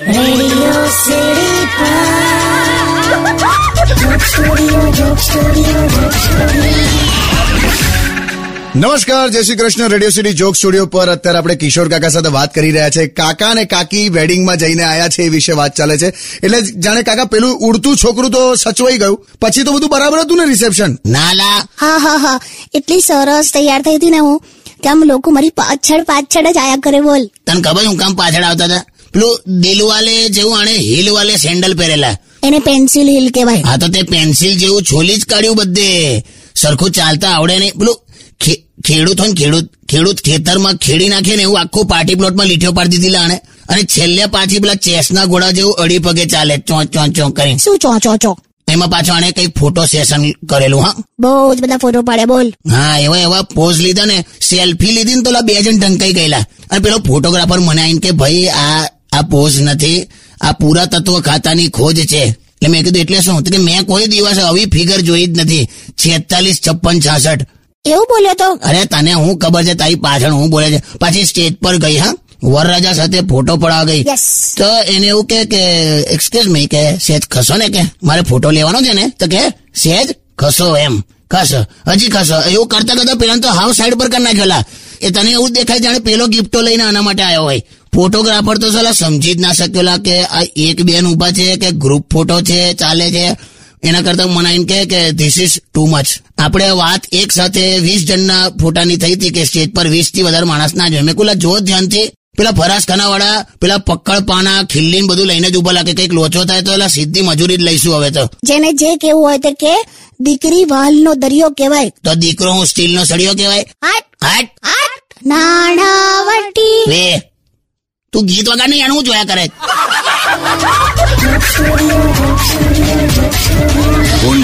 નમસ્કાર જય Shri Krishna. Radio city joke studio પર અત્યારે આપણે કિશોર કાકા સાથે વાત કરી રહ્યા છે. કાકા અને કાકી વેડિંગમાં જઈને આયા છે એ વિશે વાત ચાલે છે. એટલે જાણે કાકા પેલું ઉડતું છોકરું તો સચવાઈ ગયું. પછી તો બધું બરાબર હતું ને રિસેપ્શન? નાલા. હા હા હા. એટલી સરસ તૈયાર થઈ હતી ને હું. કે આમ લોકો મારી પાછળ પાછળ જ આયા કરે બોલ. તને ખબર હું કામ પાછળ આવતા હતા? પેલું દિલવાલે જેવું આણે હિલ વાલે સેન્ડલ પહેરેલા. એને પેન્સિલ હિલ કહેવાય. હા તો તે પેન્સિલ જેવું છોલી જ કાઢ્યું બધે. સરખું ચાલતા આવડે નહીં. પેલું ખેડૂત હોય ને ખેડૂત ખેડૂત ખેતરમાં ખેડી નાખે ને એવું આખું પાર્ટી પ્લોટમાં લીટીઓ પાડી દીધી આણે. અને છેલ્લે પાછી પેલા ચેસના ઘોડા જેવું અડી પગે ચાલે ચોં ચોં ચોં કરી શું ચોં ચો ચો? એમાં પાછો આણે કઈ ફોટો સેશન કરેલું હા. બહુ જ બધા ફોટો પાડ્યા બોલ. હા એવા એવા પોઝ લીધા ને સેલ્ફી લીધી ને તો બે જણ ઢંકાઈ ગયેલા. અને પેલો ફોટોગ્રાફર મને આઈને કે ભાઈ આ આ પોઝ નથી આ પૂરા તત્વ ખાતાની ખોજ છે. એટલે મેં કીધું એટલે શું? કે મેં કોઈ દિવસ આવી ફિગર જોઈ જ નથી. છેતાલીસ છપ્પન છાસઠ. એવું બોલ્યો તો? અરે તને હું ખબર છે તારી પાછળ હું બોલે છે. પાછી સ્ટેજ પર ગઈ હા? વરરાજા સાથે ફોટો પડાવવા ગઈ. તો એને એવું કે કે એક્સક્યુઝ મી કે સેજ ખસો ને કે મારે ફોટો લેવાનો છે ને? તો કે સેજ ખસો એમ ખસ હજી ખસો. એવું કરતા કરતા પેલા તો હાવ સાઈડ પર કરી નાખેલા એ તને એવું દેખાય જાણે પેલો ગિફ્ટો લઈને આના માટે આવ્યો હોય. ફોટોગ્રાફર તો સલા સમજી જ ના શક્યો કે આ એક બેન ઊભા છે કે ગ્રુપ ફોટો છે ચાલે છે. એના કરતા મને એમ કહે કે ધીસ ઇઝ ટુ મચ આપણે વાત એક સાથે વીસ જણના ફોટાની થઈ હતી કે સ્ટેજ પર વીસથી વધારે માણસ ના જોઈએ મેં કુલા જો ધ્યાનથી પેલા ફરાસખાના વાળા પેલા પક્કડ પાના ખીલ્લી બધું લઈને જ ઊભા લાગે કંઈક લોચો થાય તો એલા સીધી મજૂરી જ લઈશું હવે તો. જેને જે કેવું હોય તો કે દીકરી વાલનો દરિયો કહેવાય. તો દીકરો હું સ્ટીલનો સળિયો કહેવાય? હાટ! હાટ! નાણાવટી. લે તું ગીત વગર નહીં એનું જોયા કરે. Un